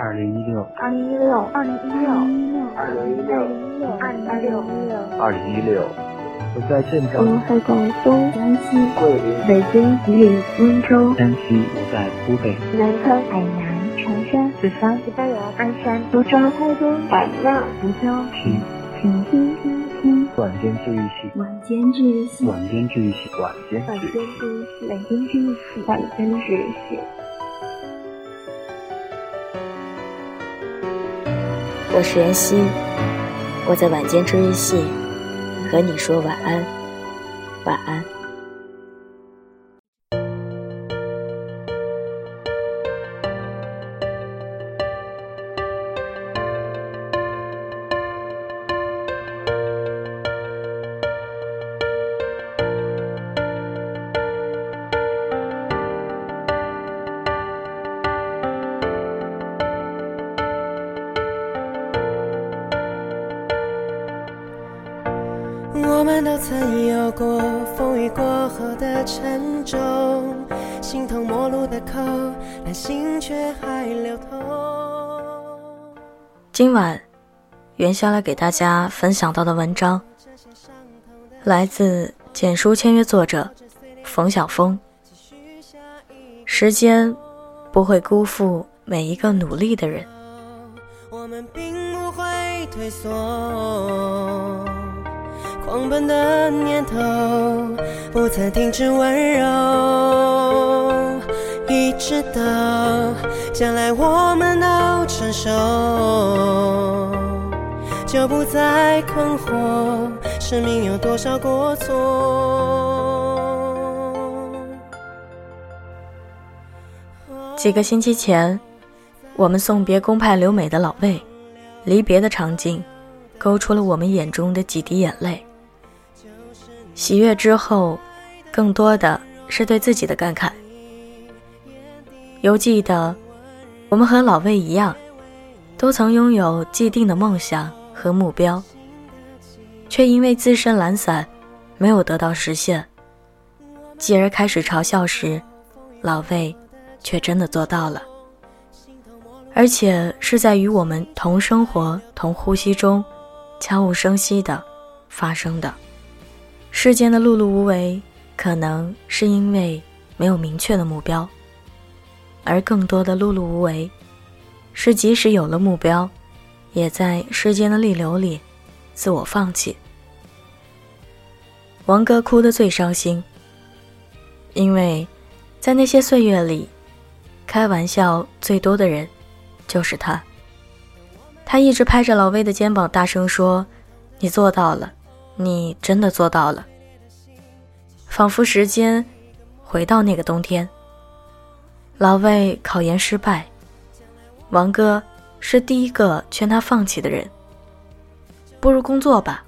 二零一六，二零一六，二零一六，二零一六，二零一六，二零一六。我在镇我，在广东、江西、桂林、北京、吉林、温州、山西，我在湖北，南昌、海南、长沙、四川、西班牙、鞍山、苏州、台州、海南、福州，听请听听听晚间治愈系，晚间治愈系，晚间治愈系，晚间。治愈系，晚间治愈系，晚间治愈系。我是妍希，我在晚间治愈系和你说晚安，晚安。曾有过风雨过后的沉重，形同陌路的口，但心却还流通。今晚，元宵来给大家分享到的文章，来自简书签约作者冯晓峰。时间不会辜负每一个努力的人。我们并不会退缩，狂奔的念头不曾停止温柔，一直到将来我们都成熟，就不再困惑，生命有多少过错。几个星期前，我们送别公派留美的老魏，离别的场景，勾出了我们眼中的几滴眼泪。喜悦之后，更多的是对自己的感慨。犹记得，我们和老魏一样，都曾拥有既定的梦想和目标，却因为自身懒散，没有得到实现，继而开始嘲笑时，老魏。却真的做到了，而且是在与我们同生活、同呼吸中，悄无声息的发生的。世间的碌碌无为，可能是因为没有明确的目标；而更多的碌碌无为，是即使有了目标，也在世间的逆流里自我放弃。王哥哭得最伤心，因为在那些岁月里。开玩笑最多的人，就是他。他一直拍着老魏的肩膀，大声说：“你做到了，你真的做到了。”仿佛时间回到那个冬天。老魏考研失败，王哥是第一个劝他放弃的人。不如工作吧，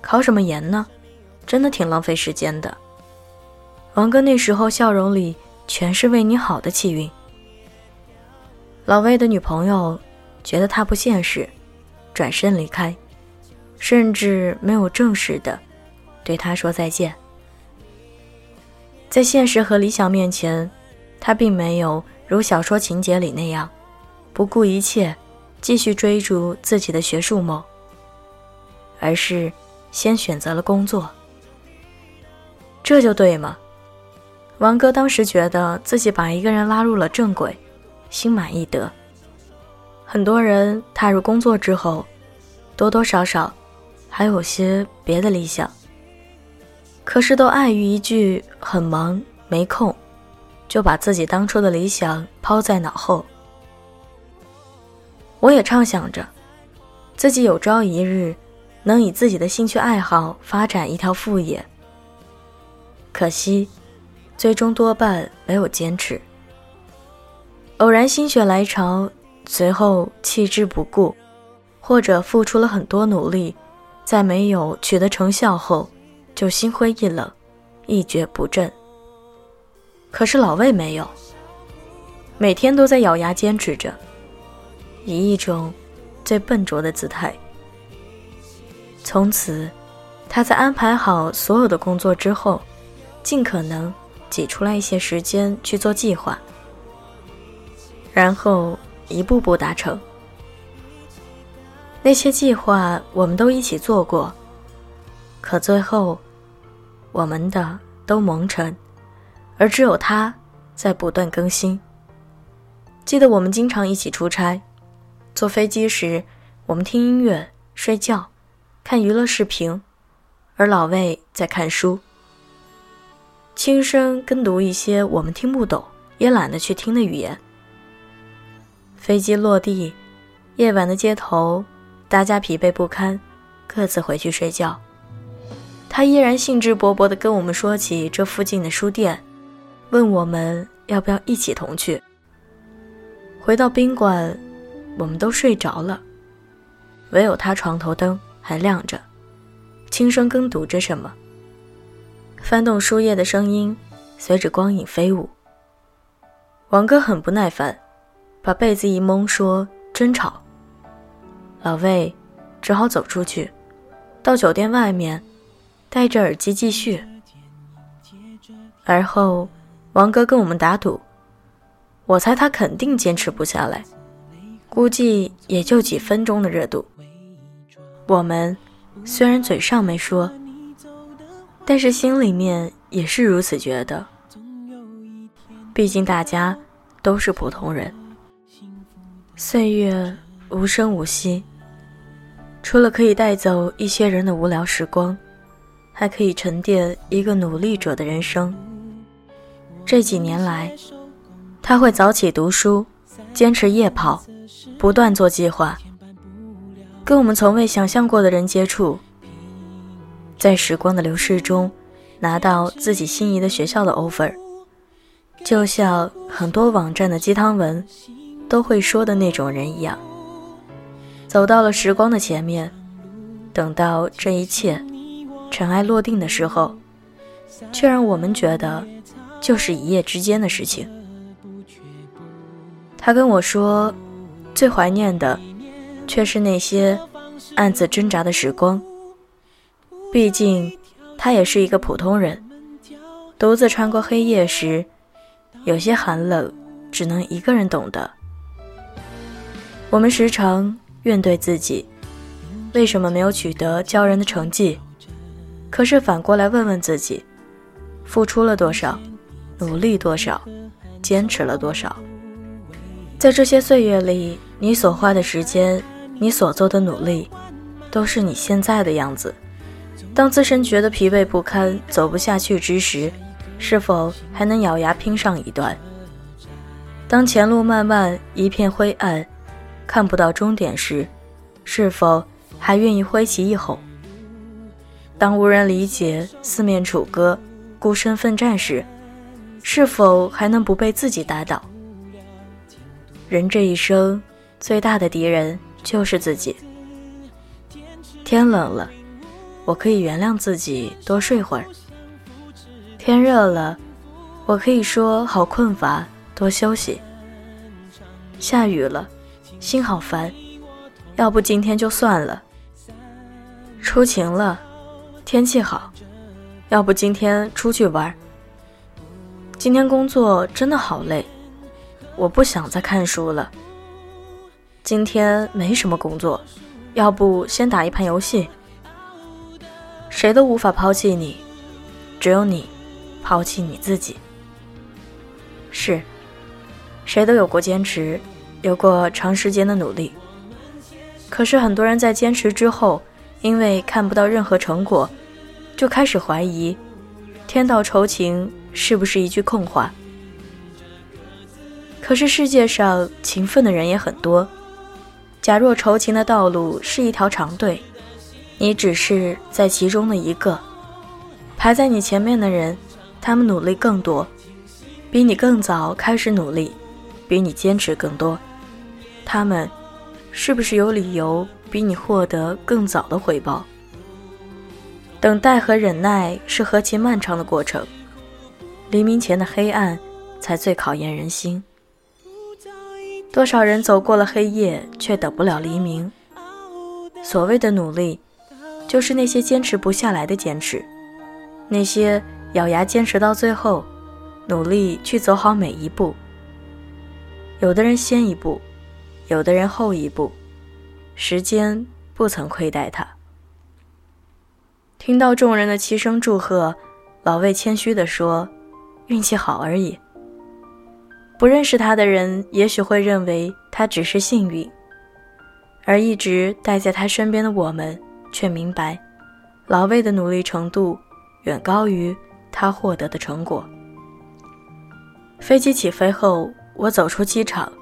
考什么研呢？真的挺浪费时间的。王哥那时候笑容里全是为你好的气韵。老魏的女朋友觉得他不现实，转身离开，甚至没有正式的对他说再见。在现实和理想面前，他并没有如小说情节里那样不顾一切继续追逐自己的学术梦，而是先选择了工作。这就对吗？王哥当时觉得自己把一个人拉入了正轨。心满意得。很多人踏入工作之后，多多少少还有些别的理想，可是都碍于一句“很忙没空”，就把自己当初的理想抛在脑后。我也畅想着，自己有朝一日能以自己的兴趣爱好发展一条副业。可惜，最终多半没有坚持。偶然心血来潮，随后弃之不顾，或者付出了很多努力，在没有取得成效后，就心灰意冷，一蹶不振。可是老魏没有，每天都在咬牙坚持着，以一种最笨拙的姿态。从此，他在安排好所有的工作之后，尽可能挤出来一些时间去做计划。然后一步步达成。那些计划我们都一起做过，可最后，我们的都蒙尘，而只有他在不断更新。记得我们经常一起出差，坐飞机时，我们听音乐、睡觉、看娱乐视频，而老魏在看书，轻声跟读一些我们听不懂也懒得去听的语言。飞机落地，夜晚的街头，大家疲惫不堪，各自回去睡觉。他依然兴致勃勃地跟我们说起这附近的书店，问我们要不要一起同去。回到宾馆，我们都睡着了，唯有他床头灯还亮着，轻声跟读着什么。翻动书页的声音随着光影飞舞。王哥很不耐烦，把被子一蒙，说：“真吵。”老魏只好走出去，到酒店外面，戴着耳机继续。而后，王哥跟我们打赌。我猜他肯定坚持不下来，估计也就几分钟的热度。我们虽然嘴上没说，但是心里面也是如此觉得。毕竟大家都是普通人，岁月无声无息，除了可以带走一些人的无聊时光，还可以沉淀一个努力者的人生。这几年来。他会早起读书，坚持夜跑，不断做计划，跟我们从未想象过的人接触，在时光的流逝中，拿到自己心仪的学校的 offer，就像很多网站的鸡汤文都会说的那种人一样，走到了时光的前面，等到这一切尘埃落定的时候，却让我们觉得就是一夜之间的事情。他跟我说，最怀念的，却是那些暗自挣扎的时光。毕竟，他也是一个普通人，独自穿过黑夜时，有些寒冷，只能一个人懂得。我们时常怨怼自己，为什么没有取得骄人的成绩？可是反过来问问自己，付出了多少，努力多少，坚持了多少？在这些岁月里，你所花的时间，你所做的努力，都是你现在的样子。当自身觉得疲惫不堪、走不下去之时，是否还能咬牙拼上一段？当前路漫漫一片灰暗，看不到终点时，是否还愿意挥旗一吼？当无人理解、四面楚歌、孤身奋战时，是否还能不被自己打倒？人这一生，最大的敌人就是自己。天冷了，我可以原谅自己多睡会儿；天热了，我可以说好困乏，多休息。下雨了，心好烦，要不今天就算了。出晴了，天气好，要不今天出去玩。今天工作真的好累。我不想再看书了。今天没什么工作，要不先打一盘游戏。谁都无法抛弃你，只有你抛弃你自己。是，谁都有过坚持，有过长时间的努力。可是很多人在坚持之后，因为看不到任何成果，就开始怀疑“天道酬勤”是不是一句空话。可是世界上勤奋的人也很多。假若酬勤的道路是一条长队，你只是在其中的一个。排在你前面的人，他们努力更多，比你更早开始努力，比你坚持更多。他们是不是有理由比你获得更早的回报？等待和忍耐是何其漫长的过程。黎明前的黑暗，才最考验人心。多少人走过了黑夜，却等不了黎明。所谓的努力，就是那些坚持不下来的坚持，那些咬牙坚持到最后，努力去走好每一步。有的人先一步，有的人后一步，时间不曾亏待他。听到众人的齐声祝贺，老魏谦虚地说：“运气好而已。”不认识他的人也许会认为他只是幸运，而一直待在他身边的我们却明白，老魏的努力程度远高于他获得的成果。飞机起飞后，我走出机场，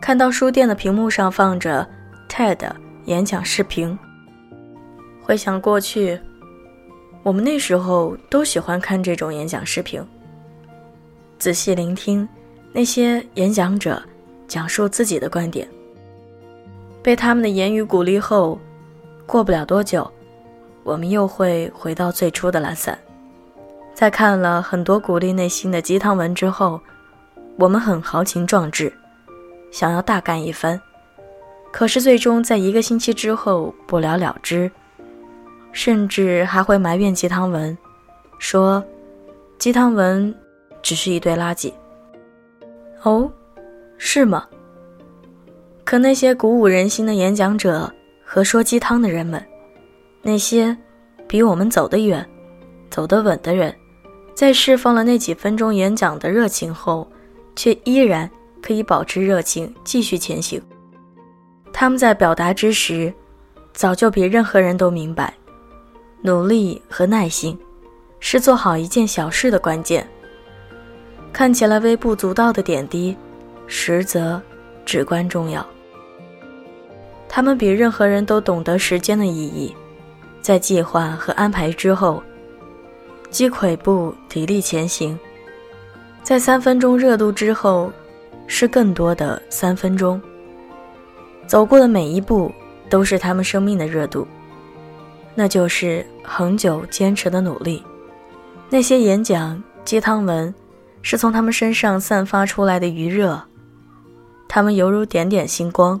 看到书店的屏幕上放着 TED 演讲视频。回想过去，我们那时候都喜欢看这种演讲视频，仔细聆听。那些演讲者讲述自己的观点，被他们的言语鼓励后，过不了多久，我们又会回到最初的懒散。在看了很多鼓励内心的鸡汤文之后，我们很豪情壮志，想要大干一番，可是最终在一个星期之后不了了之，甚至还会埋怨鸡汤文，说鸡汤文只是一堆垃圾。哦，是吗？可那些鼓舞人心的演讲者和说鸡汤的人们，那些比我们走得远、走得稳的人，在释放了那几分钟演讲的热情后，却依然可以保持热情继续前行。他们在表达之时，早就比任何人都明白，努力和耐心是做好一件小事的关键。看起来微不足道的点滴，实则至关重要。他们比任何人都懂得时间的意义，在计划和安排之后，击跬步，砥砺前行。在三分钟热度之后，是更多的三分钟。走过的每一步，都是他们生命的热度，那就是恒久坚持的努力。那些演讲、鸡汤文。是从他们身上散发出来的余热，他们犹如点点星光，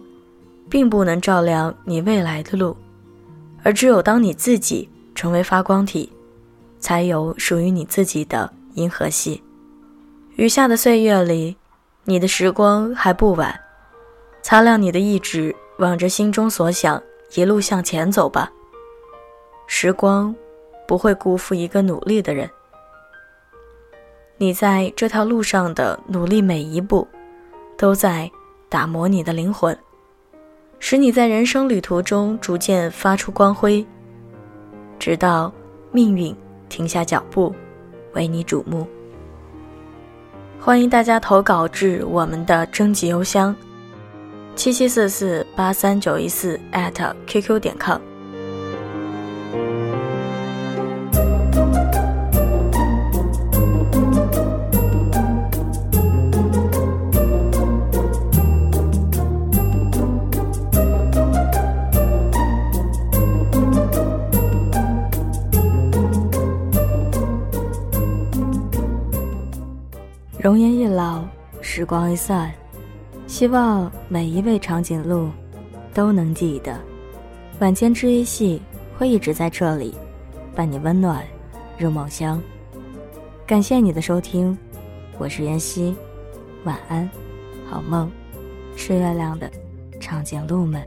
并不能照亮你未来的路，而只有当你自己成为发光体，才有属于你自己的银河系。余下的岁月里，你的时光还不晚，擦亮你的意志，望着心中所想，一路向前走吧。时光不会辜负一个努力的人。你在这条路上的努力每一步，都在打磨你的灵魂，使你在人生旅途中逐渐发出光辉，直到命运停下脚步，为你瞩目。欢迎大家投稿至我们的征集邮箱：七七四四八三九一四 @QQ 点 com。容颜一老，时光一散，希望每一位长颈鹿都能记得，晚间治愈系会一直在这里，伴你温暖入梦乡。感谢你的收听，我是妍希，晚安，好梦，吃月亮的长颈鹿们。